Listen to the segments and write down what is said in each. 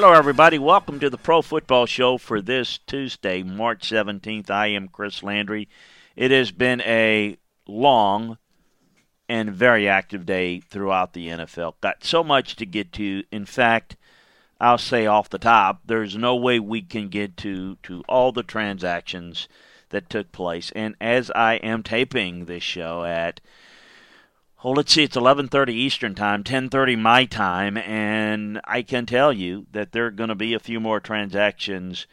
Hello, everybody. Welcome to the Pro Football Show for this Tuesday, March 17th. I am Chris Landry. It has been a long and very active day throughout the NFL. Got so much to get to. In fact, I'll say off the top, there's no way we can get to, to all the transactions that took place. And as I am taping this show at well, let's see. It's 11:30 Eastern Time, 10:30 my time, and I can tell you that there are going to be a few more transactions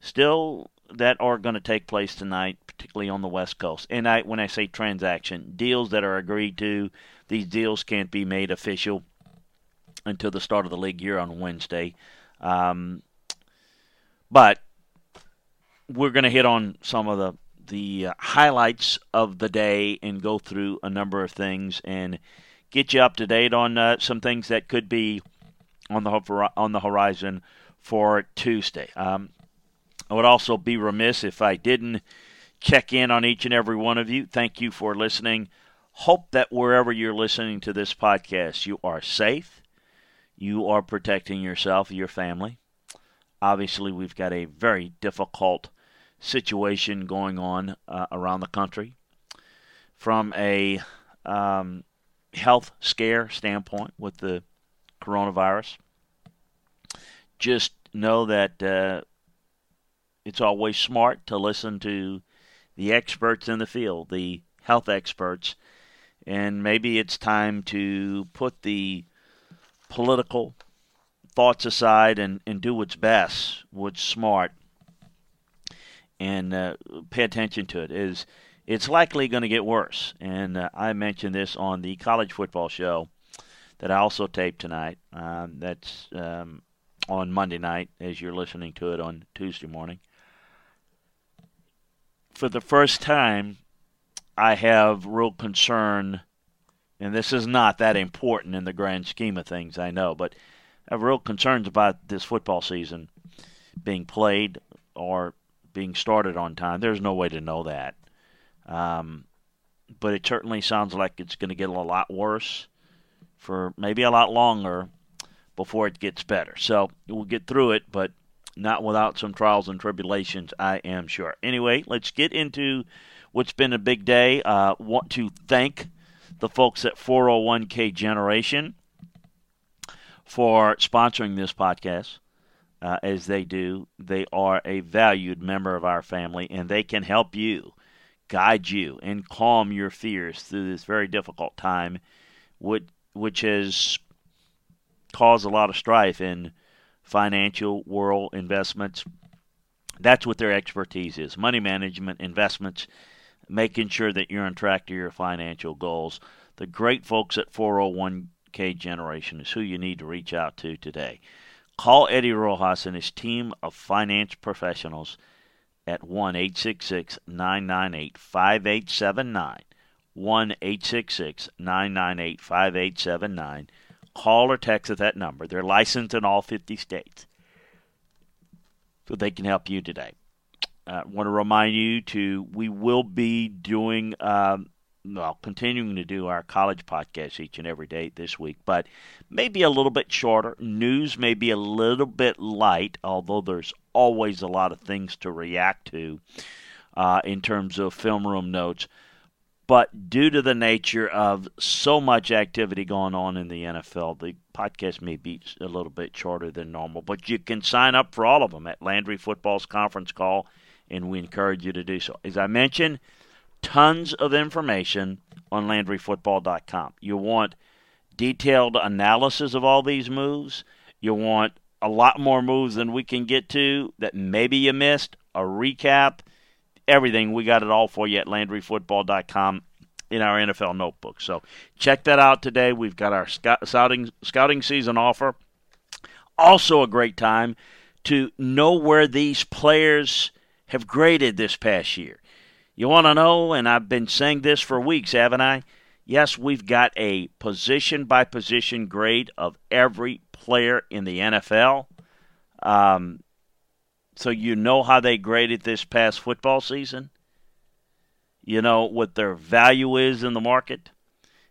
still that are going to take place tonight, particularly on the West Coast. And I, when I say transaction, deals that are agreed to, these deals can't be made official until the start of the league year on Wednesday. Um, but we're going to hit on some of the the highlights of the day and go through a number of things and get you up to date on uh, some things that could be on the on the horizon for Tuesday. Um, I would also be remiss if I didn't check in on each and every one of you. Thank you for listening. Hope that wherever you're listening to this podcast, you are safe. You are protecting yourself, your family. Obviously, we've got a very difficult situation going on uh, around the country. From a um, health scare standpoint with the coronavirus, just know that uh, it's always smart to listen to the experts in the field, the health experts, and maybe it's time to put the political thoughts aside and, and do what's best, what's smart, and uh, pay attention to it. Is it's likely going to get worse, and uh, I mentioned this on the college football show that I also taped tonight. Um, that's um, on Monday night, as you're listening to it on Tuesday morning. For the first time, I have real concern, and this is not that important in the grand scheme of things, I know, but I have real concerns about this football season being played or being started on time. There's no way to know that. Um, but it certainly sounds like it's going to get a lot worse for maybe a lot longer before it gets better. So we'll get through it, but not without some trials and tribulations, I am sure. Anyway, let's get into what's been a big day. Uh, want to thank the folks at 401k Generation for sponsoring this podcast uh, as they do. They are a valued member of our family, and they can help you, guide you, and calm your fears through this very difficult time, which, which has caused a lot of strife in financial world investments. That's what their expertise is money management, investments, making sure that you're on track to your financial goals. The great folks at 401k Generation is who you need to reach out to today. Call Eddie Rojas and his team of finance professionals at 1 866 998 5879. 1 866 998 5879. Call or text at that number. They're licensed in all 50 states. So they can help you today. uh, want to remind you to we will be doing um, well continuing to do our college podcast each and every day this week but maybe a little bit shorter news may be a little bit light although there's always a lot of things to react to uh, in terms of film room notes but due to the nature of so much activity going on in the NFL, the podcast may be a little bit shorter than normal. But you can sign up for all of them at Landry Football's conference call, and we encourage you to do so. As I mentioned, tons of information on LandryFootball.com. You want detailed analysis of all these moves. You want a lot more moves than we can get to that maybe you missed, a recap everything. We got it all for you at LandryFootball.com in our NFL notebook. So check that out today. We've got our scouting scouting season offer. Also, a great time to know where these players have graded this past year. You want to know, and I've been saying this for weeks, haven't I? Yes, we've got a position by position grade of every player in the NFL. Um, so you know how they graded this past football season. You know what their value is in the market.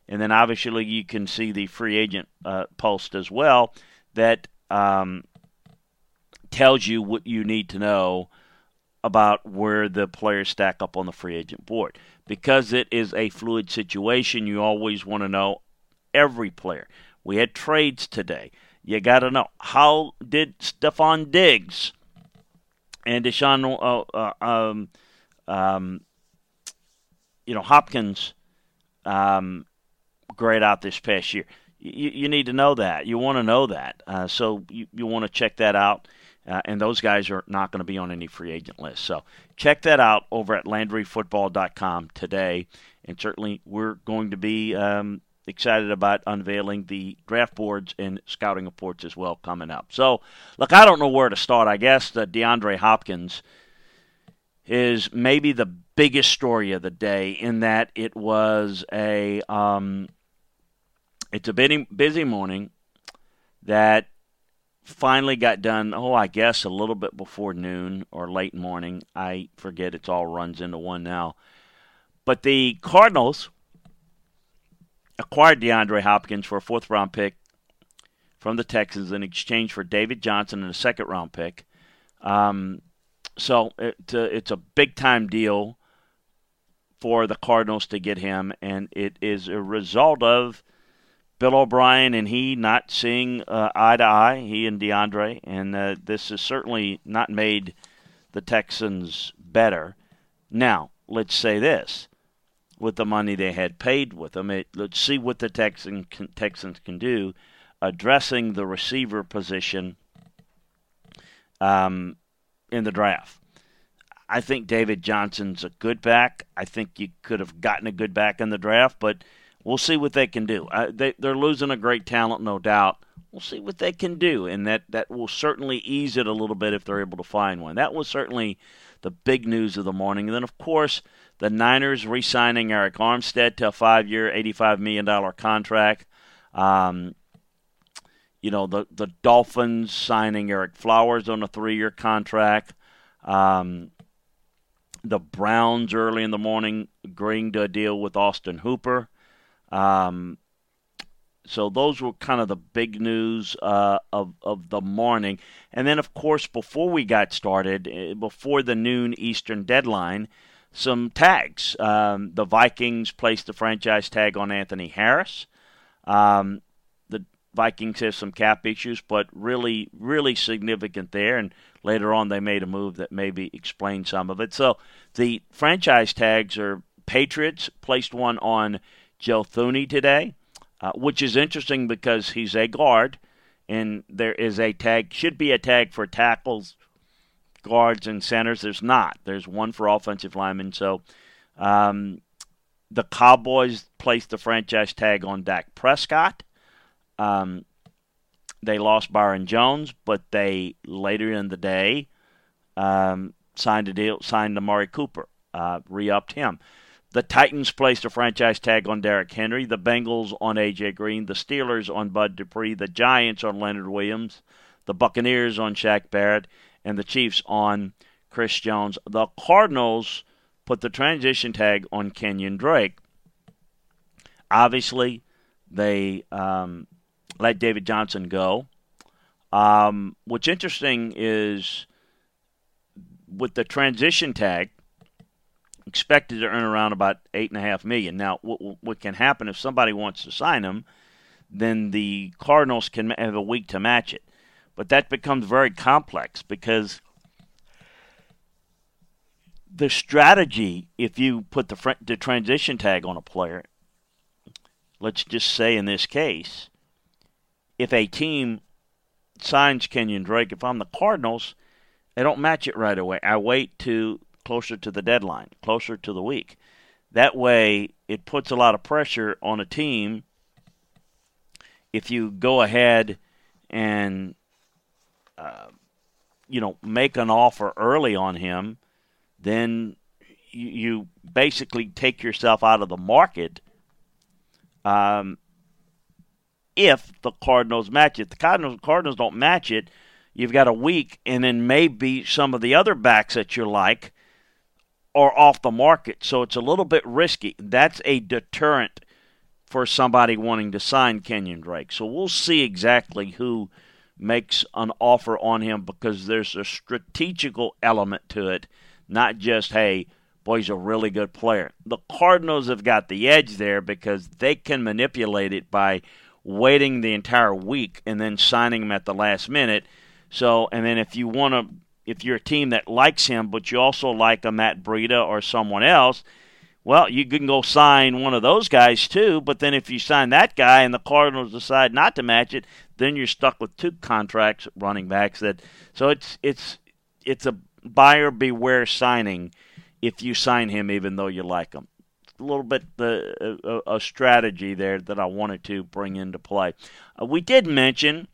And then obviously you can see the free agent uh, post as well that um, tells you what you need to know about where the players stack up on the free agent board. Because it is a fluid situation, you always want to know every player. We had trades today. You got to know how did Stefon Diggs and Deshaun, uh, uh, um, um, you know, Hopkins, um, grade out this past year. You, you need to know that. You want to know that. Uh, so you, you want to check that out. Uh, and those guys are not going to be on any free agent list. So check that out over at LandryFootball.com today. And certainly we're going to be um, excited about unveiling the draft boards and scouting reports as well coming up. So, look, I don't know where to start. I guess that DeAndre Hopkins is maybe the biggest story of the day in that it was a um, it's a busy, busy morning that finally got done. Oh, I guess a little bit before noon or late morning. I forget. It's all runs into one now. But the Cardinals acquired DeAndre Hopkins for a fourth round pick from the Texans in exchange for David Johnson and a second round pick. Um, so it's a, it's a big time deal for the Cardinals to get him, and it is a result of Bill O'Brien and he not seeing uh, eye to eye, he and DeAndre, and uh, this has certainly not made the Texans better. Now, let's say this with the money they had paid with them. It, let's see what the Texan, Texans can do addressing the receiver position um, in the draft. I think David Johnson's a good back. I think you could have gotten a good back in the draft, but we'll see what they can do. They, they're losing a great talent, no doubt. We'll see what they can do, and that, that will certainly ease it a little bit if they're able to find one. That was certainly the big news of the morning. And then, of course, the Niners re signing Arik Armstead to a five year, $85 million contract. Um, you know, the, the Dolphins signing Ereck Flowers on a three year contract. Um, the Browns early in the morning agreeing to a deal with Austin Hooper. Um, so those were kind of the big news uh, of of the morning, and then of course before we got started, eh, before the noon Eastern deadline, some tags. Um, the Vikings placed the franchise tag on Anthony Harris. Um, the Vikings have some cap issues, but really, really significant there. And later on, they made a move that maybe explained some of it. So the franchise tags are Patriots placed one on Joe Thuney today, uh, which is interesting because he's a guard, and there is a tag, should be a tag for tackles guards and centers. There's not. There's one for offensive linemen. So um, the Cowboys placed the franchise tag on Dak Prescott. Um, they lost Byron Jones, but they later in the day um, signed a deal, signed Amari Cooper, uh, re-upped him. The Titans placed a franchise tag on Derrick Henry. The Bengals on AJ Green. The Steelers on Bud Dupree. The Giants on Leonard Williams. The Buccaneers on Shaq Barrett and the Chiefs on Chris Jones. The Cardinals put the transition tag on Kenyon Drake. Obviously, they um, let David Johnson go. Um, what's interesting is with the transition tag, expected to earn around about eight and a half million. Now, what, what can happen if somebody wants to sign him? Then the Cardinals can have a week to match it, but that becomes very complex because the strategy, if you put the, fr- the transition tag on a player, let's just say in this case, if a team signs Kenyon Drake, if I'm the Cardinals, I don't match it right away. I wait to closer to the deadline, closer to the week. That way, it puts a lot of pressure on a team if you go ahead and uh, you know make an offer early on him then you basically take yourself out of the market um, if the Cardinals match it. The Cardinals, Cardinals don't match it. You've got a week, and then maybe some of the other backs that you like are off the market. So it's a little bit risky. That's a deterrent for somebody wanting to sign Kenyon Drake. So we'll see exactly who makes an offer on him because there's a strategical element to it not just, hey, boy, he's a really good player. The Cardinals have got the edge there because they can manipulate it by waiting the entire week and then signing him at the last minute. So, and then if you want to, if you're a team that likes him, but you also like a Matt Breida or someone else, well, you can go sign one of those guys too. But then if you sign that guy and the Cardinals decide not to match it, then you're stuck with two contracts running backs. That so it's it's it's a buyer beware signing if you sign him, even though you like him. A little bit the a, a strategy there that I wanted to bring into play. Uh, we did mention,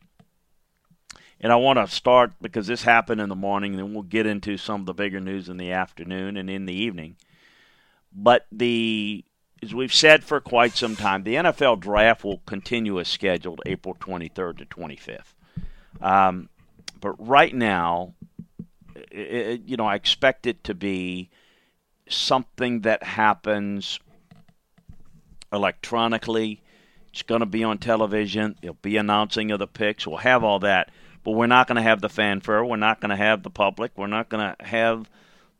and I want to start because this happened in the morning, then we'll get into some of the bigger news in the afternoon and in the evening. But the as we've said for quite some time, the NFL draft will continue as scheduled, April 23rd to 25th. Um, but right now, it, you know, I expect it to be something that happens electronically. It's going to be on television. There'll be announcing of the picks. We'll have all that, but we're not going to have the fanfare. We're not going to have the public. We're not going to have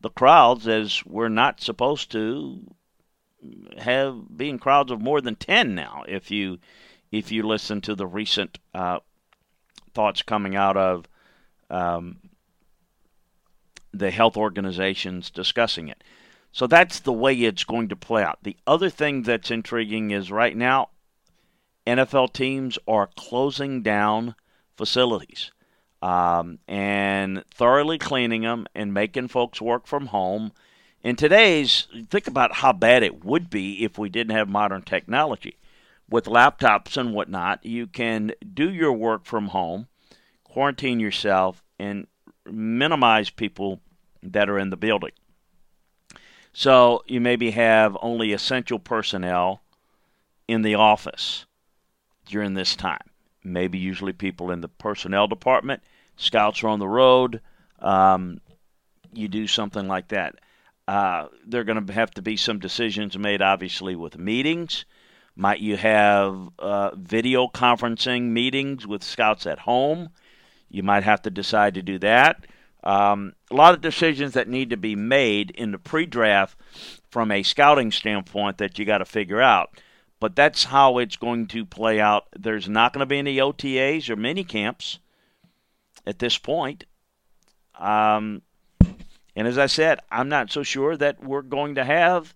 the crowds as we're not supposed to have being crowds of more than 10 now if you if you listen to the recent uh, thoughts coming out of um, the health organizations discussing it. So that's the way it's going to play out. The other thing that's intriguing is right now, NFL teams are closing down facilities um, and thoroughly cleaning them and making folks work from home. In today's, think about how bad it would be if we didn't have modern technology. With laptops and whatnot, you can do your work from home, quarantine yourself, and minimize people that are in the building. So you maybe have only essential personnel in the office during this time. Maybe usually people in the personnel department. Scouts are on the road. Um, you do something like that. Uh, there are going to have to be some decisions made, obviously, with meetings. Might you have uh, video conferencing meetings with scouts at home? You might have to decide to do that. Um, a lot of decisions that need to be made in the pre-draft from a scouting standpoint that you got to figure out. But that's how it's going to play out. There's not going to be any OTAs or mini camps at this point. Um, and as I said, I'm not so sure that we're going to have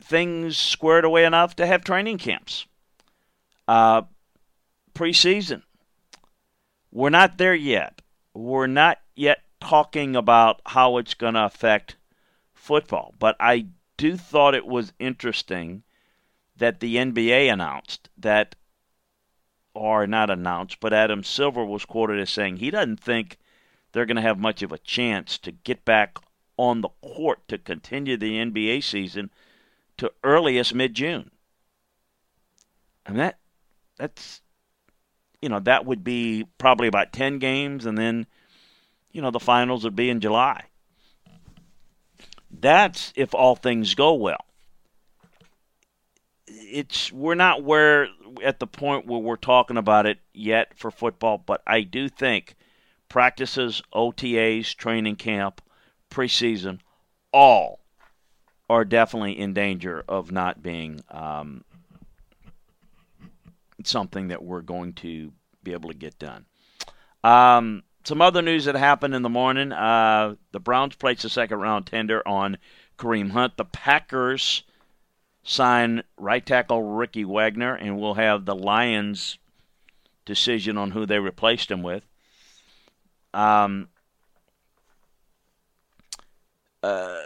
things squared away enough to have training camps. Uh, preseason, we're not there yet. We're not yet talking about how it's going to affect football, but I do thought it was interesting that the NBA announced that, or not announced, but Adam Silver was quoted as saying he doesn't think they're going to have much of a chance to get back on the court to continue the NBA season to earliest mid June. And that that's you know, that would be probably about ten games and then you know, the finals would be in July. That's if all things go well. It's we're not where at the point where we're talking about it yet for football, but I do think practices, OTAs, training camp, preseason, all are definitely in danger of not being um, something that we're going to be able to get done. Um, some other news that happened in the morning: uh, the Browns placed a second round tender on Kareem Hunt. The Packers sign right tackle Ricky Wagner, and we'll have the Lions' decision on who they replaced him with. Um, uh,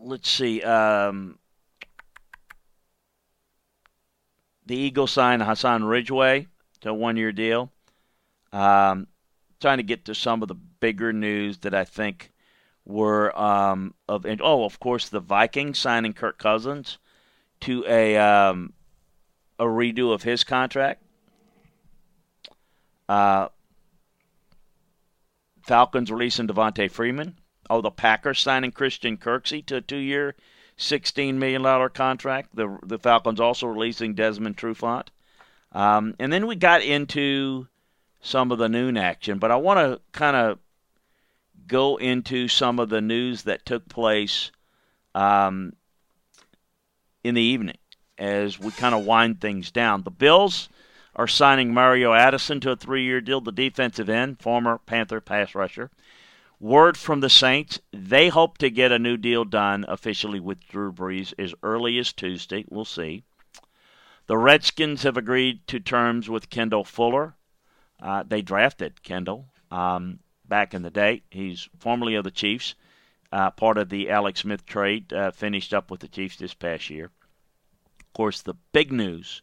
let's see. Um, the Eagles signed Hassan Ridgeway to a one-year deal. Um, trying to get to some of the bigger news that I think were um, of. Oh, of course, the Vikings signing Kirk Cousins to a um, a redo of his contract. Uh, Falcons releasing Devonta Freeman. Oh, the Packers signing Christian Kirksey to a two-year, $16 million contract. The the Falcons also releasing Desmond Trufant. Um, and then we got into some of the noon action, but I want to kind of go into some of the news that took place um, in the evening as we kind of wind things down. The Bills are signing Mario Addison to a three year deal, the defensive end, former Panther pass rusher. Word from the Saints, they hope to get a new deal done officially with Drew Brees as early as Tuesday. We'll see. The Redskins have agreed to terms with Kendall Fuller. Uh, they drafted Kendall um, back in the day. He's formerly of the Chiefs, uh, part of the Alex Smith trade, uh, finished up with the Chiefs this past year. Of course, the big news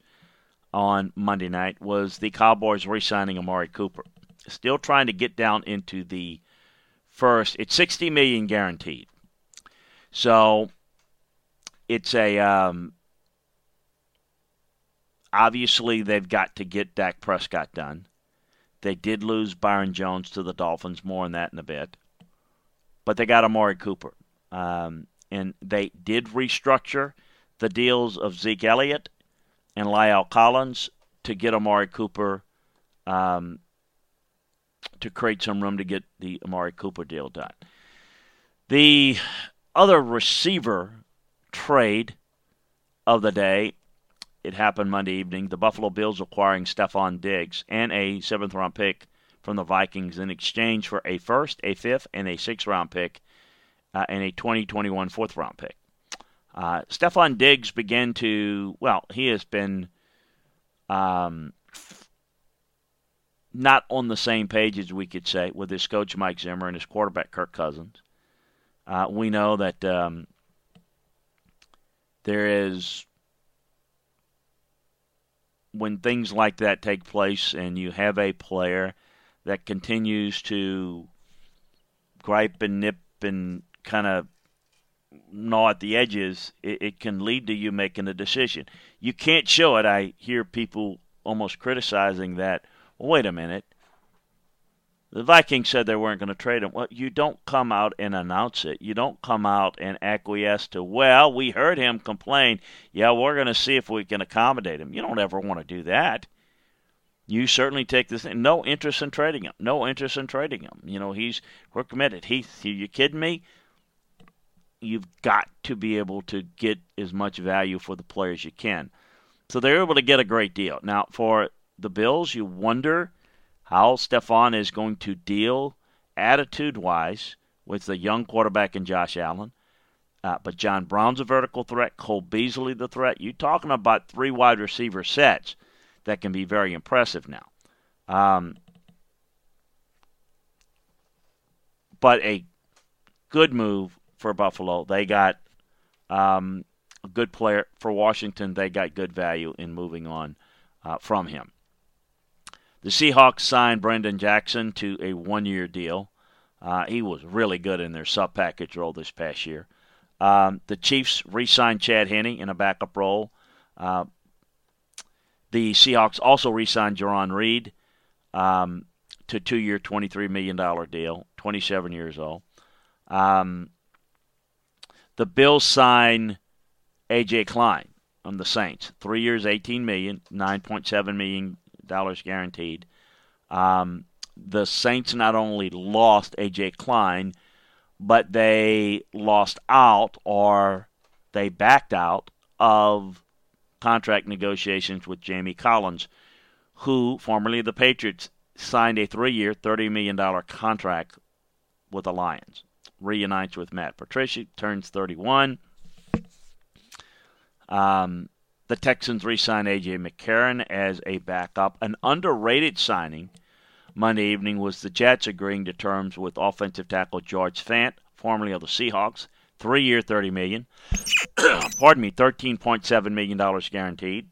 on Monday night was the Cowboys re signing Amari Cooper. Still trying to get down into the first. It's 60 million guaranteed. So it's a um, obviously they've got to get Dak Prescott done. They did lose Byron Jones to the Dolphins. More on that in a bit. But they got Amari Cooper. Um, and they did restructure the deals of Zeke Elliott and La'el Collins to get Amari Cooper um, to create some room to get the Amari Cooper deal done. The other receiver trade of the day, it happened Monday evening. The Buffalo Bills acquiring Stefon Diggs and a seventh round pick from the Vikings in exchange for a first, a fifth, and a sixth round pick uh, and a 2021 fourth round pick. Uh, Stefon Diggs began to, well, he has been um, not on the same page as we could say with his coach Mike Zimmer and his quarterback Kirk Cousins. Uh, we know that um, there is when things like that take place and you have a player that continues to gripe and nip and kind of gnaw at the edges, it, it, can lead to you making a decision. You can't show it. I hear people almost criticizing that well, wait a minute. The Vikings said they weren't going to trade him. Well, you don't come out and announce it. You don't come out and acquiesce to, well, we heard him complain. Yeah, we're going to see if we can accommodate him. You don't ever want to do that. You certainly take this. No interest in trading him. No interest in trading him. You know, he's we're committed. He, he you kidding me? You've got to be able to get as much value for the player as you can. So they're able to get a great deal. Now, for the Bills, you wonder how Stefon is going to deal attitude wise with the young quarterback in Josh Allen. Uh, but John Brown's a vertical threat, Cole Beasley the threat. You're talking about three wide receiver sets that can be very impressive now. Um, but a good move for Buffalo. They got um, a good player for Washington. They got good value in moving on uh, from him. The Seahawks signed Brendan Jackson to a one year deal. Uh, he was really good in their sub package role this past year. Um, the Chiefs re signed Chad Henne in a backup role. Uh, the Seahawks also re signed Jarran Reed um, to a two year, $23 million deal, 27 years old. Um, the Bills sign AJ Klein on the Saints. Three years, eighteen million, nine point seven million dollars guaranteed. Um, the Saints not only lost AJ Klein, but they lost out or they backed out of contract negotiations with Jamie Collins, who, formerly the Patriots, signed a three year, $30 million contract with the Lions. Reunites with Matt Patricia, turns 31. Um, the Texans re signed A.J. McCarron as a backup. An underrated signing Monday evening was the Jets agreeing to terms with offensive tackle George Fant, formerly of the Seahawks, three year, thirty million. pardon me, thirteen point seven million dollars guaranteed.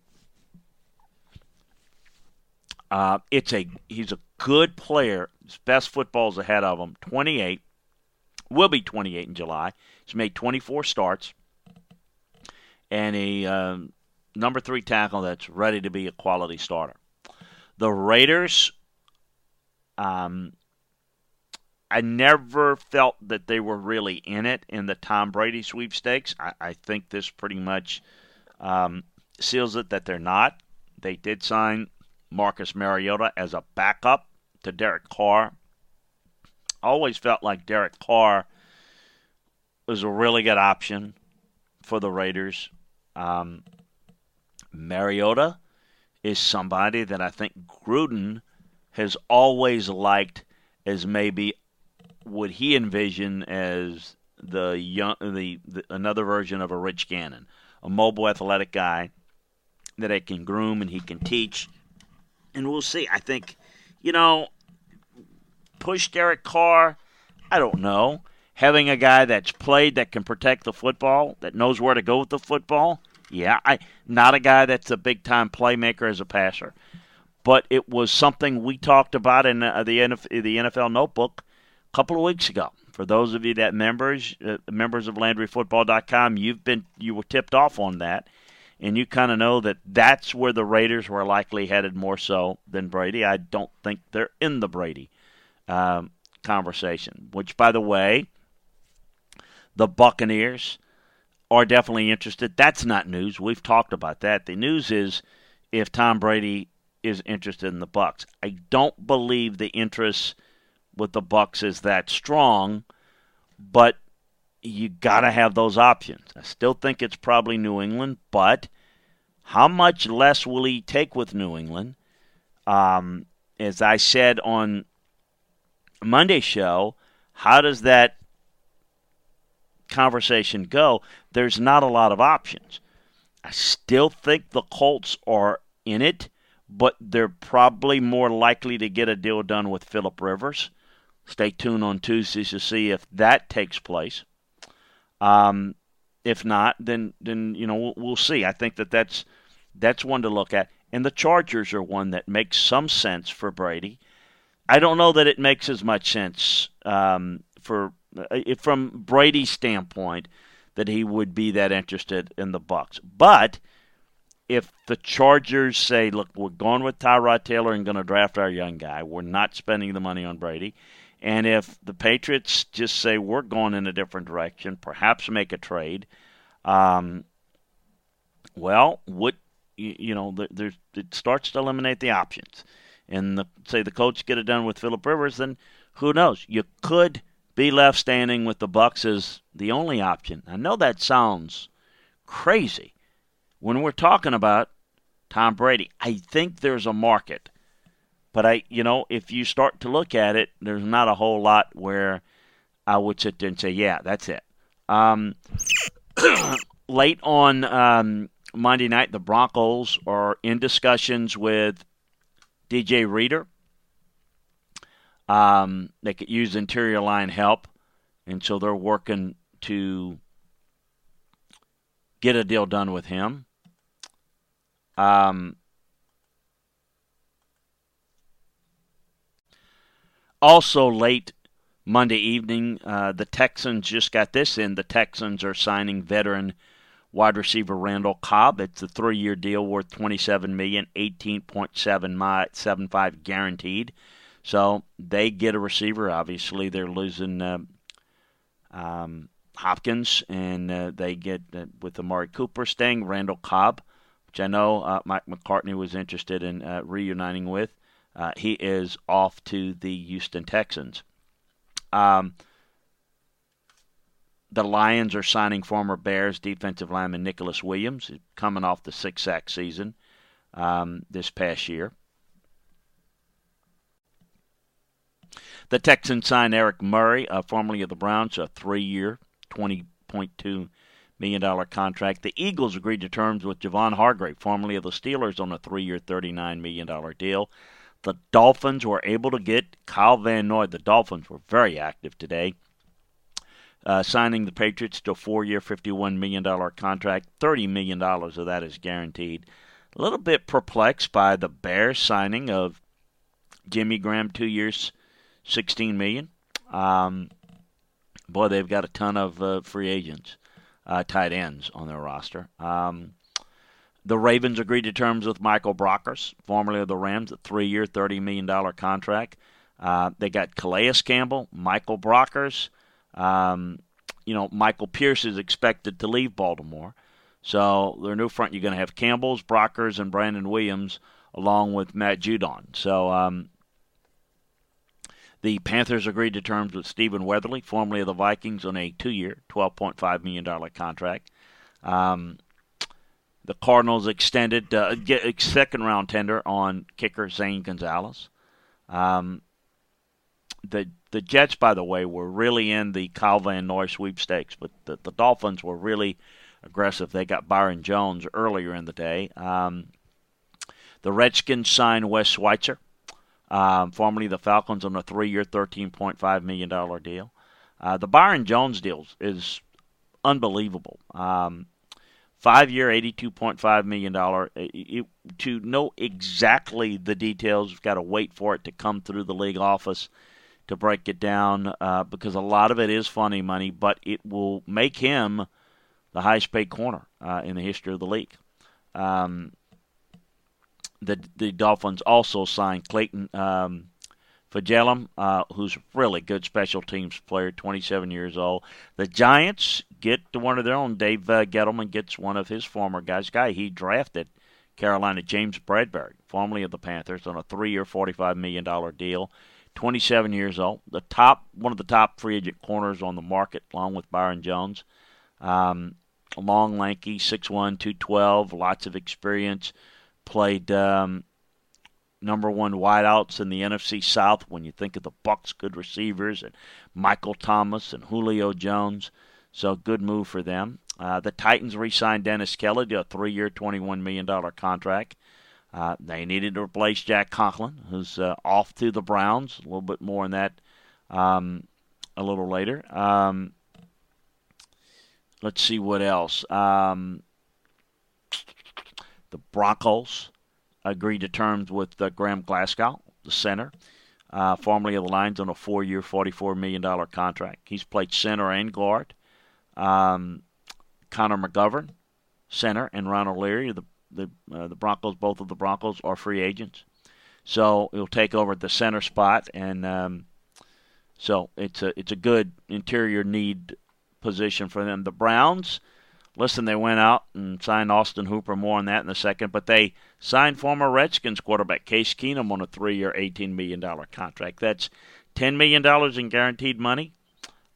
Uh, it's a he's a good player. His best football's ahead of him. Twenty eight, will be twenty eight in July. He's made twenty four starts, and a um, number three tackle that's ready to be a quality starter. The Raiders um, I never felt that they were really in it in the Tom Brady sweepstakes. I, I think this pretty much um, seals it that they're not. They did sign Marcus Mariota as a backup to Derek Carr. always felt like Derek Carr was a really good option for the Raiders. Um, Mariota is somebody that I think Gruden has always liked as maybe would he envision as the young the, the another version of a Rich Gannon, a mobile athletic guy that I can groom and he can teach. And we'll see. I think, you know, push Derek Carr, I don't know. Having a guy that's played that can protect the football, that knows where to go with the football, yeah, I not a guy that's a big time playmaker as a passer but it was something we talked about in uh, the NFL, the NFL Notebook a couple of weeks ago. For those of you that members uh, members of LandryFootball.com, you've been you were tipped off on that, and you kind of know that that's where the Raiders were likely headed more so than Brady. I don't think they're in the Brady um, conversation. Which, by the way, the Buccaneers are definitely interested. That's not news. We've talked about that. The news is if Tom Brady is interested in the Bucks. I don't believe the interest with the Bucks is that strong, but you got to have those options. I still think it's probably New England, but how much less will he take with New England? Um, as I said on Monday's show, how does that conversation go? There's not a lot of options. I still think the Colts are in it but they're probably more likely to get a deal done with Philip Rivers. Stay tuned on Tuesdays to see if that takes place. Um, if not, then then you know we'll, we'll, see. I think that that's that's one to look at, and the Chargers are one that makes some sense for Brady. I don't know that it makes as much sense um, for uh, from Brady's standpoint that he would be that interested in the Bucks, but if the Chargers say, look, we're going with Tyrod Taylor and going to draft our young guy, we're not spending the money on Brady. And if the Patriots just say, we're going in a different direction, perhaps make a trade, um, well, what, you, know, there, it starts to eliminate the options. And the, say the coach get it done with Philip Rivers, then who knows? You could be left standing with the Bucks as the only option. I know that sounds crazy when we're talking about Tom Brady, I think there's a market. But I, you know, if you start to look at it, there's not a whole lot where I would sit there and say, yeah, that's it. Um, late on um, Monday night, the Broncos are in discussions with DJ Reader. Um, they could use interior line help, and so they're working to get a deal done with him. Um, also, late Monday evening, uh, the Texans just got this in. The Texans are signing veteran wide receiver Randall Cobb. It's a three-year deal worth twenty-seven million, eighteen point seven seven five guaranteed. So they get a receiver. Obviously, they're losing uh, um, Hopkins, and uh, they get uh, with Amari Cooper staying, Randall Cobb, which I know uh, Mike McCarthy was interested in uh, reuniting with. Uh, he is off to the Houston Texans. Um, the Lions are signing former Bears defensive lineman Nicholas Williams, coming off the six sack season um, this past year. The Texans signed Eric Murray, uh, formerly of the Browns, a twenty point two million dollar contract. The Eagles agreed to terms with Javon Hargrave, formerly of the Steelers, on a three-year, thirty-nine million dollar deal. The Dolphins were able to get Kyle Van Noy. The Dolphins were very active today, uh, signing the Patriots to a four-year, fifty-one million dollar contract. Thirty million dollars of that is guaranteed. A little bit perplexed by the Bears signing of Jimmy Graham, two years, sixteen million. Um, boy, they've got a ton of uh, free agents, uh, tight ends on their roster. Um, the Ravens agreed to terms with Michael Brockers, formerly of the Rams, a three-year, $30 million contract. Uh, they got Calais Campbell, Michael Brockers. Um, you know, Michael Pierce is expected to leave Baltimore. So their new front, you're going to have Campbell's, Brockers, and Brandon Williams, along with Matt Judon. So um, the Panthers agreed to terms with Stephen Weatherly, formerly of the Vikings, on a two-year, $12.5 million contract. Um, the Cardinals extended uh, a second round tender on kicker Zane Gonzalez. Um, the the Jets, by the way, were really in the Kyle Van Noy sweepstakes, but the, the Dolphins were really aggressive. They got Byron Jones earlier in the day. Um, the Redskins signed Wes Schweitzer, um, formerly the Falcons, on a three-year, $13.5 million deal. Uh, the Byron Jones deal is unbelievable. Um, Five year, $82.5 million. to know exactly the details, you've got to wait for it to come through the league office to break it down uh, because a lot of it is funny money, but it will make him the highest paid corner uh, in the history of the league. Um, the the Dolphins also signed Clayton um, Fejedelem, uh, who's a really good special teams player, 27 years old. The Giants get to one of their own. Dave uh, Gettleman gets one of his former guys. Guy he drafted, Carolina James Bradberry, formerly of the Panthers, on a three-year, $45 million deal. 27 years old. The top, one of the top free agent corners on the market, along with Byron Jones. Um, long, lanky, 6'1", 212, lots of experience. Played um, number one wideouts in the NFC South when you think of the Bucks good receivers and Michael Thomas and Julio Jones. So good move for them. Uh, the Titans re-signed Dennis Kelly to a three-year, $21 million contract. Uh, they needed to replace Jack Conklin, who's uh, off to the Browns. A little bit more on that um, a little later. Um, let's see what else. Um, the Broncos agreed to terms with uh, Graham Glasgow, the center, uh, formerly of the Lions, on a four-year, $44 million contract. He's played center and guard. Um, Connor McGovern, center, and Ron O'Leary, the the uh, the Broncos, both of the Broncos are free agents, so he'll take over the center spot, and um, so it's a it's a good interior need position for them. The Browns listen, they went out and signed Austin Hooper. More on that in a second. But they signed former Redskins quarterback Case Keenum on a three-year, $18 million contract. That's $10 million in guaranteed money.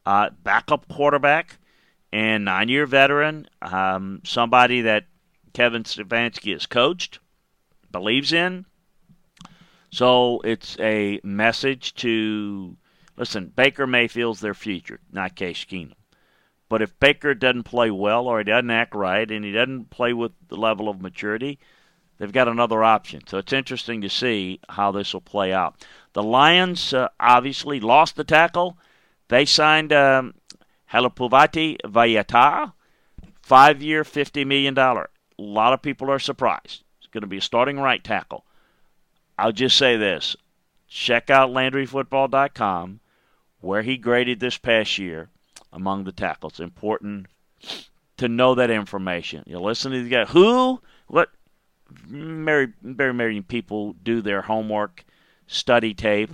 Uh, backup quarterback and nine-year veteran, um, somebody that Kevin Stefanski has coached, believes in. So it's a message to listen. Baker Mayfield's their future, not Case Keenum. But if Baker doesn't play well or he doesn't act right and he doesn't play with the level of maturity, they've got another option. So it's interesting to see how this will play out. The Lions uh, obviously lost the tackle. They signed um, Halapoulivaati Vaitai, five year, $50 million. A lot of people are surprised. It's going to be a starting right tackle. I'll just say this check out LandryFootball.com where he graded this past year among the tackles. Important to know that information. You listen to the guy who what very very many people do their homework, study tape,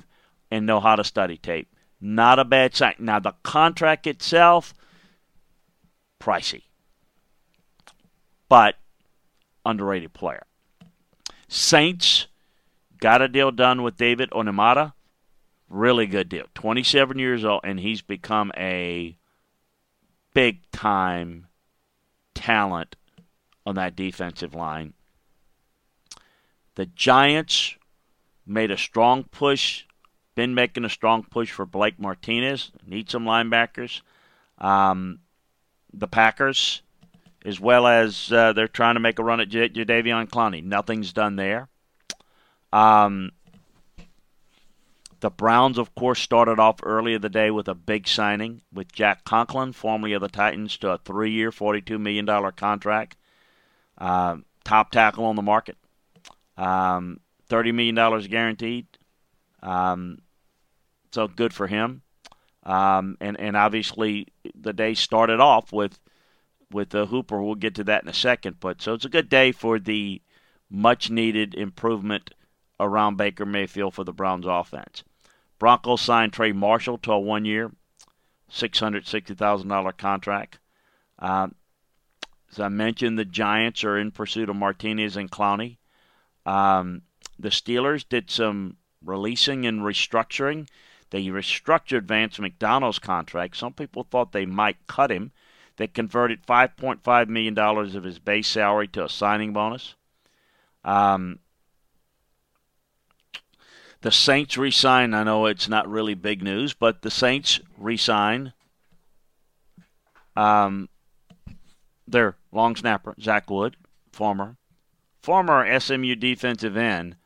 and know how to study tape. Not a bad sign. Now the contract itself, pricey, but underrated player. Saints got a deal done with David Onyemata. Really good deal. 27 years old, and he's become a big time talent on that defensive line. The Giants made a strong push, been making a strong push for Blake Martinez. Need some linebackers. Um, the Packers, as well as uh, they're trying to make a run at J- Jadeveon Clowney. Nothing's done there. Um, the Browns, of course, started off earlier the day with a big signing with Jack Conklin, formerly of the Titans, to a three-year, $42 million contract. Uh, top tackle on the market. Um, $30 million guaranteed. Um, so good for him. Um, and, and obviously, the day started off with with the Hooper. We'll get to that in a second. But so it's a good day for the much needed improvement around Baker Mayfield for the Browns offense. Broncos signed Trey Marshall to a one year, $660,000 contract. Um, as I mentioned, the Giants are in pursuit of Martinez and Clowney. Um, the Steelers did some releasing and restructuring. They restructured Vance McDonald's contract. Some people thought they might cut him. They converted $5.5 million of his base salary to a signing bonus. Um, the Saints resign. I know it's not really big news, but the Saints resign um, their long snapper, Zach Wood, former former SMU defensive end.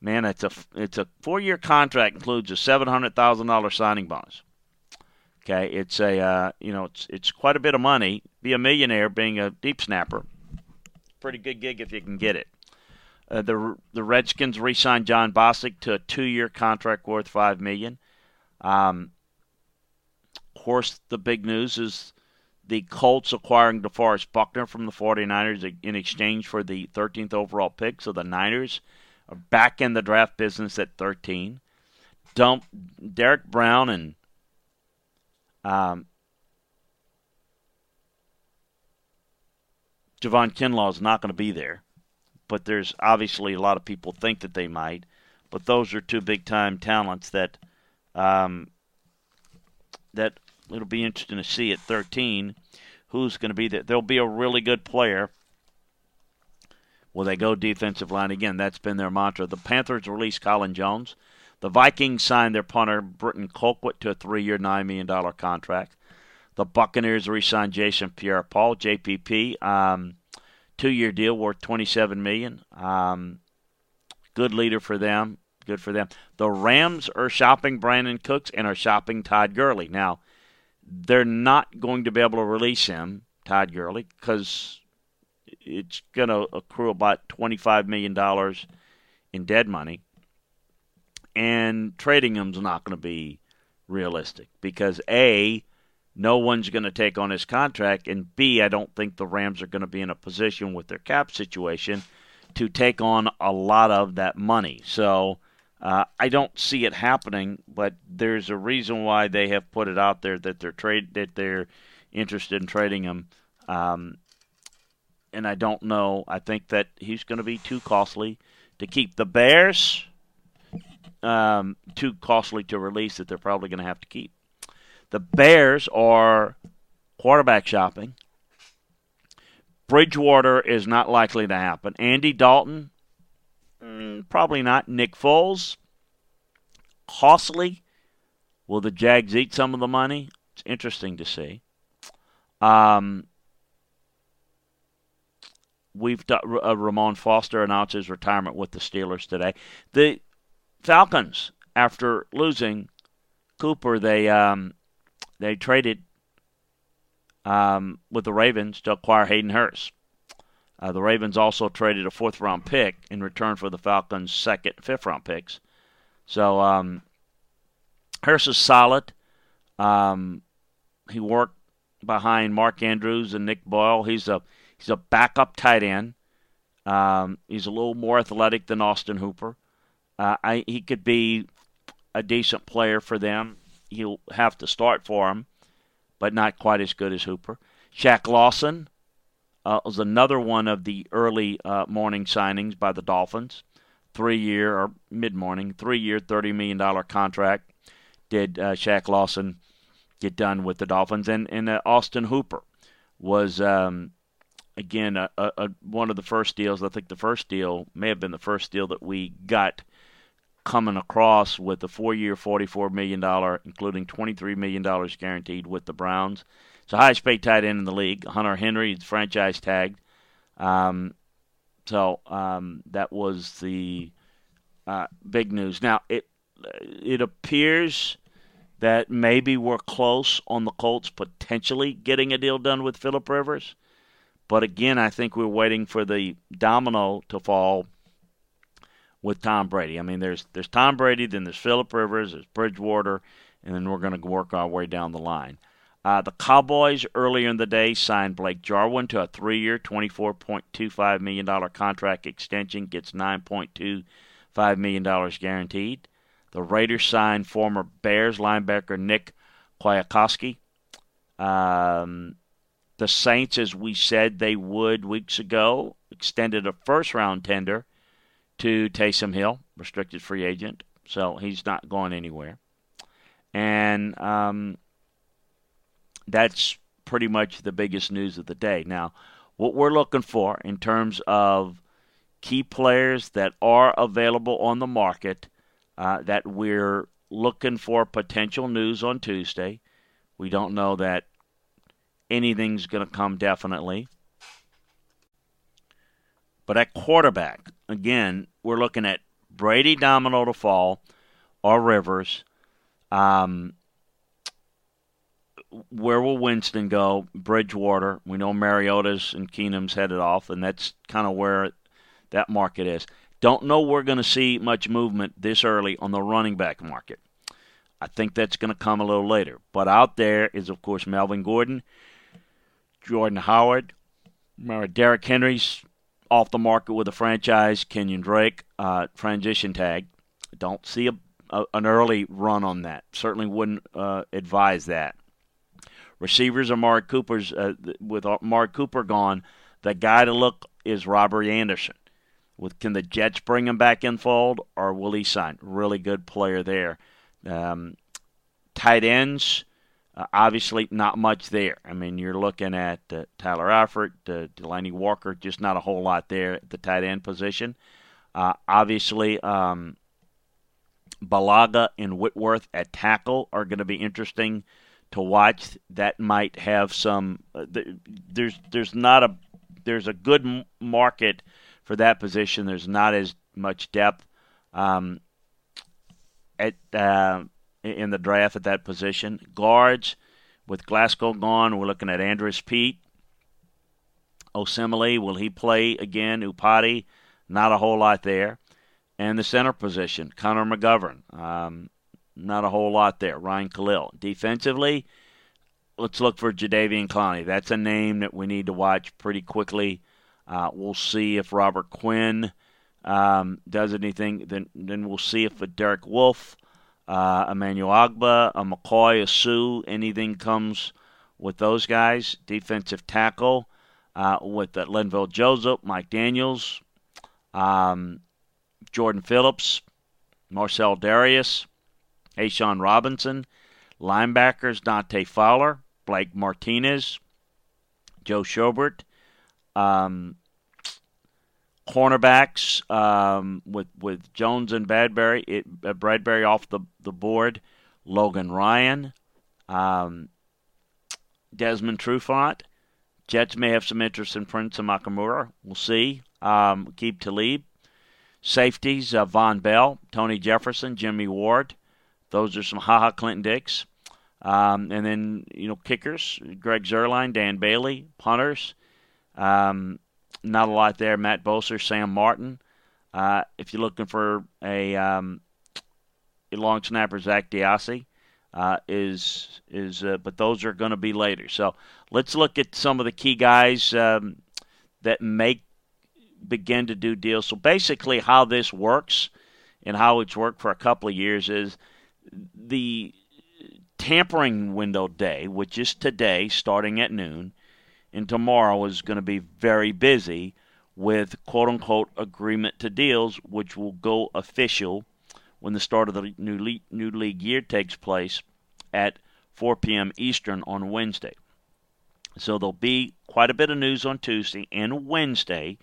Man, it's a it's a four year contract includes a seven hundred thousand dollar signing bonus. Okay, it's a uh, you know it's it's quite a bit of money. Be a millionaire being a deep snapper. Pretty good gig if you can get it. Uh, the the Redskins re-signed Jon Bostic to a two-year contract worth five million. Um, of course, the big news is the Colts acquiring DeForest Buckner from the 49ers in exchange for the 13th overall pick. So the Niners are back in the draft business at 13. Dump Derrick Brown and um, Javon Kinlaw is not going to be there but there's obviously a lot of people think that they might. But those are two big time talents that um, that it'll be interesting to see at 13 who's going to be there. There'll be a really good player. Will they go defensive line again? That's been their mantra. The Panthers released Colin Jones. The Vikings signed their punter Britton Colquitt to a three-year, nine million dollar contract. The Buccaneers re-signed Jason Pierre-Paul, JPP. Um, two-year deal worth 27 million. Um, good leader for them. Good for them. The Rams are shopping Brandin Cooks and are shopping Todd Gurley. Now, they're not going to be able to release him, Todd Gurley, because it's going to accrue about $25 million in dead money. And trading him's not going to be realistic because, A, no one's going to take on his contract, and B, I don't think the Rams are going to be in a position with their cap situation to take on a lot of that money. So uh, I don't see it happening, but there's a reason why they have put it out there that they're trade that they're interested in trading him. Um, and I don't know. I think that he's going to be too costly to keep. The Bears um, too costly to release that they're probably going to have to keep. The Bears are quarterback shopping. Bridgewater is not likely to happen. Andy Dalton, mm, probably not. Nick Foles, costly. Will the Jags eat some of the money? It's interesting to see. Um, we've uh, Ramon Foster announced his retirement with the Steelers today. The Falcons, after losing Cooper, they um, they traded um, with the Ravens to acquire Hayden Hurst. Uh, the Ravens also traded a fourth round pick in return for the Falcons' second and fifth round picks. So um, Hurst is solid. Um, he worked behind Mark Andrews and Nick Boyle. He's a he's a backup tight end. Um, he's a little more athletic than Austin Hooper. Uh, I, he could be a decent player for them he'll have to start for him, but not quite as good as Hooper. Shaq Lawson uh, was another one of the early uh, morning signings by the Dolphins. Three year or mid morning, three year, $30 million contract. Did uh, Shaq Lawson get done with the Dolphins? And, and uh, Austin Hooper was, um, again, a, a, one of the first deals. I think the first deal may have been the first deal that we got coming across with a four year, $44 million, including $23 million guaranteed with the Browns. It's the highest paid tight end in the league. Hunter Henry is franchise tagged. Um, so um, that was the uh, big news. Now it it appears that maybe we're close on the Colts potentially getting a deal done with Philip Rivers, but again, I think we're waiting for the domino to fall with Tom Brady. I mean, there's there's Tom Brady, then there's Philip Rivers, there's Bridgewater, and then we're going to work our way down the line. Uh, the Cowboys earlier in the day signed Blake Jarwin to a three-year, $24.25 million contract extension, gets $9.25 million guaranteed. The Raiders signed former Bears linebacker Nick Kwiatkoski. Um, the Saints, as we said they would weeks ago, extended a first-round tender to Taysom Hill, restricted free agent, so he's not going anywhere. And um, that's pretty much the biggest news of the day. Now, what we're looking for in terms of key players that are available on the market uh, that we're looking for potential news on Tuesday. We don't know that anything's going to come definitely. But at quarterback, again, we're looking at Brady domino to fall or Rivers. Um, where will Winston go? Bridgewater. We know Mariota's and Keenum's headed off, and that's kind of where that market is. Don't know we're going to see much movement this early on the running back market. I think that's going to come a little later. But out there is, of course, Melvin Gordon, Jordan Howard, Derrick Henry's off the market with a franchise, Kenyan Drake, uh, transition tag. Don't see a, a, an early run on that. Certainly wouldn't uh, advise that. Receivers are Mark Cooper's uh, with Mark Cooper gone. The guy to look is Robert Anderson. With can the Jets bring him back in fold, or will he sign? Really good player there. Um, tight ends, uh, obviously not much there. I mean, you're looking at uh, Tyler Eifert, uh, Delanie Walker, just not a whole lot there at the tight end position. Uh, obviously, um, Bulaga and Whitworth at tackle are going to be interesting to watch. That might have some. Uh, there's there's not a there's a good market for that position. There's not as much depth um, at uh, in the draft at that position. Guards with Glasgow gone, we're looking at Andrus Peat. Osemele, will he play again? Iupati, not a whole lot there. And the center position, Connor McGovern. Um, not a whole lot there. Ryan Kalil. Defensively, let's look for Jadeveon Clowney. That's a name that we need to watch pretty quickly. Uh, we'll see if Robert Quinn um, does anything. Then then we'll see if Derek Wolfe, uh, Emmanuel Ogbah, a McCoy, a Suh, anything comes with those guys. Defensive tackle uh, with uh, Linval Joseph, Mike Daniels, um, Jordan Phillips, Marcell Dareus. A'Shawn Robinson. Linebackers, Dante Fowler, Blake Martinez, Joe Schobert. Um, cornerbacks um, with with Jones and Bradberry, it, uh, Bradberry off the, the board. Logan Ryan, um, Desmond Trufant. Jets may have some interest in Prince Amukamara. We'll see. Um, Aqib Talib. Safeties, uh, Vonn Bell, Tony Jefferson, Jimmy Ward. Those are some Ha Ha Clinton-Dix. Um, and then, you know, kickers, Greg Zuerlein, Dan Bailey, punters. Um, not a lot there. Matt Bosher, Sam Martin. Uh, if you're looking for a, um, a long snapper, Zach DeOssie. Uh, is is uh, but those are going to be later. So let's look at some of the key guys um, that make begin to do deals. So basically, how this works and how it's worked for a couple of years is the tampering window day, which is today, starting at noon, and tomorrow is going to be very busy with quote unquote agreement to deals, which will go official when the start of the new league, new league year takes place at 4 p.m. Eastern on Wednesday. So there'll be quite a bit of news on Tuesday and Wednesday,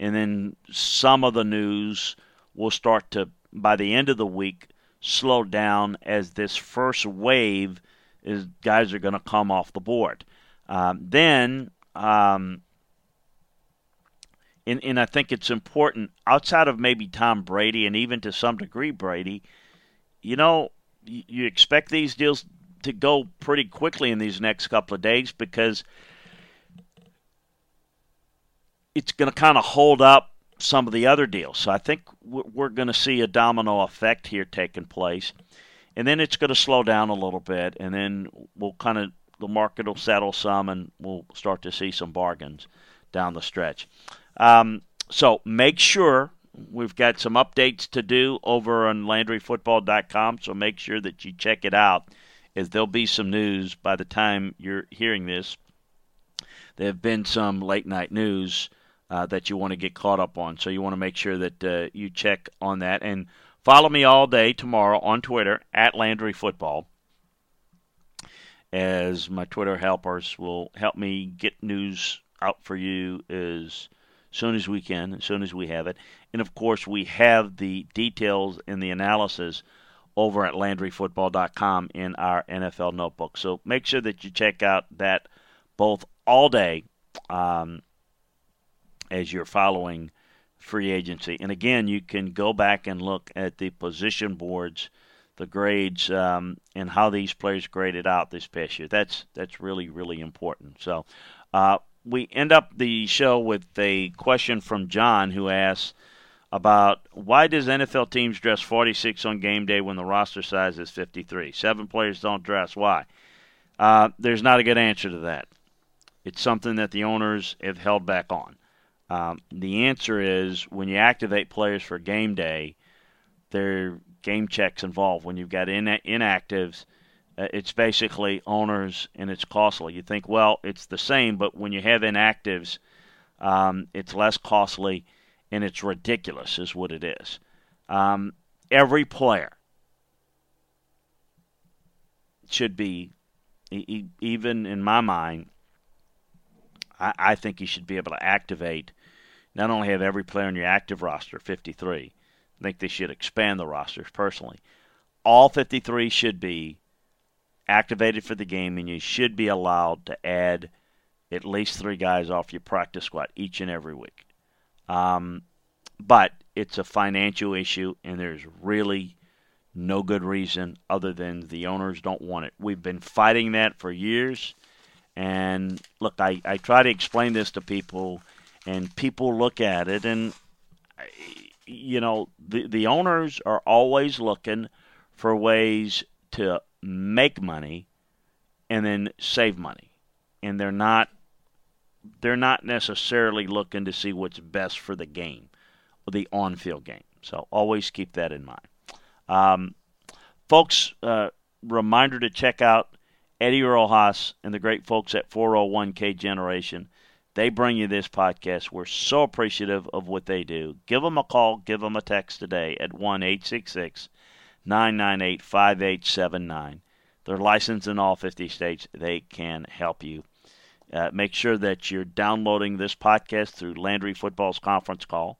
and then some of the news will start to, by the end of the week, slow down as this first wave is guys are going to come off the board. Um, then, um, and, and I think it's important outside of maybe Tom Brady and even to some degree Brady, you know, you, you expect these deals to go pretty quickly in these next couple of days because it's going to kind of hold up some of the other deals. So I think we're going to see a domino effect here taking place. And then it's going to slow down a little bit, and then we'll kind of the market will settle some, and we'll start to see some bargains down the stretch. Um, so make sure we've got some updates to do over on LandryFootball.com. So make sure that you check it out as there'll be some news by the time you're hearing this. There have been some late night news uh, that you want to get caught up on, so you want to make sure that uh, you check on that and follow me all day tomorrow on Twitter at Landry Football. As my Twitter helpers will help me get news out for you as soon as we can, as soon as we have it. And of course, we have the details and the analysis over at LandryFootball.com in our NFL notebook. So make sure that you check out that both all day um, as you're following free agency. And again, you can go back and look at the position boards, the grades, um, and how these players graded out this past year. That's that's really really important. So uh, we end up the show with a question from John who asks about why does NFL teams dress 46 on game day when the roster size is 53? Seven players don't dress. Why? Uh, there's not a good answer to that. It's something that the owners have held back on. Um, the answer is when you activate players for game day, there are game checks involved. When you've got in- inactives, uh, it's basically owners and it's costly. You think, well, it's the same, but when you have inactives, um, it's less costly and it's ridiculous, is what it is. Um, every player should be, even in my mind, I, I think you should be able to activate, not only have every player on your active roster, 53, I think they should expand the rosters personally. All 53 should be activated for the game, and you should be allowed to add at least three guys off your practice squad each and every week. Um, but it's a financial issue, and there's really no good reason other than the owners don't want it. We've been fighting that for years. And look, I, I try to explain this to people, and people look at it, and, you know, the, the owners are always looking for ways to make money and then save money. And they're not they're not necessarily looking to see what's best for the game, the on-field game. So always keep that in mind, um, folks. Uh, reminder to check out Eddie Rojas and the great folks at 401k Generation. They bring you this podcast. We're so appreciative of what they do. Give them a call, give them a text today at 1 866 998 5879. They're licensed in all 50 states. They can help you uh, make sure that you're downloading this podcast through Landry Football's conference call.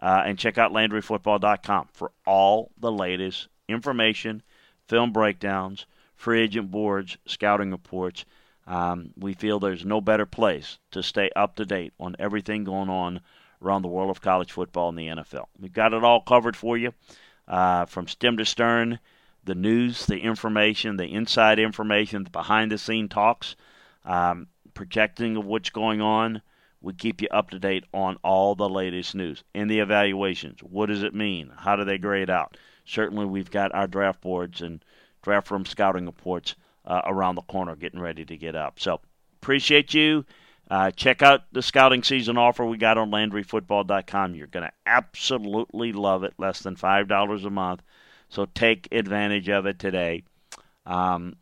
Uh, and check out LandryFootball.com for all the latest information, film breakdowns, free agent boards, scouting reports. Um, we feel there's no better place to stay up to date on everything going on around the world of college football and the NFL. We've got it all covered for you uh, from stem to stern the news, the information, the inside information, the behind the scene talks. Um, projecting of what's going on. We keep you up to date on all the latest news and the evaluations. What does it mean? How do they grade out? Certainly, we've got our draft boards and draft room scouting reports uh, around the corner getting ready to get up. So, appreciate you. Uh, check out the scouting season offer we got on LandryFootball.com. You're going to absolutely love it. Less than $5 a month. So take advantage of it today. Um,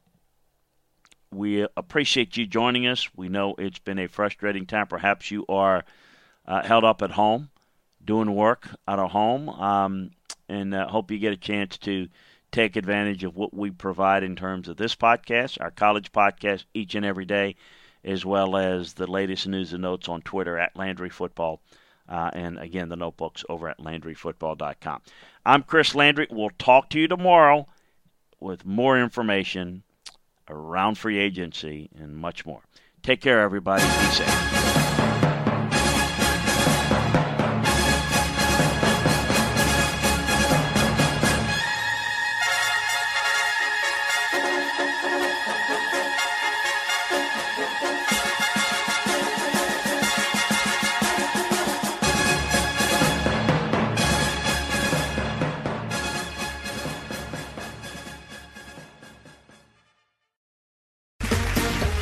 we appreciate you joining us. We know it's been a frustrating time. Perhaps you are uh, held up at home, doing work out of home, um, and uh, hope you get a chance to take advantage of what we provide in terms of this podcast, our college podcast, each and every day, as well as the latest news and notes on Twitter at Landry Football. Uh, and again, the notebooks over at LandryFootball.com. I'm Chris Landry. We'll talk to you tomorrow with more information around free agency and much more. Take care, everybody. Be safe.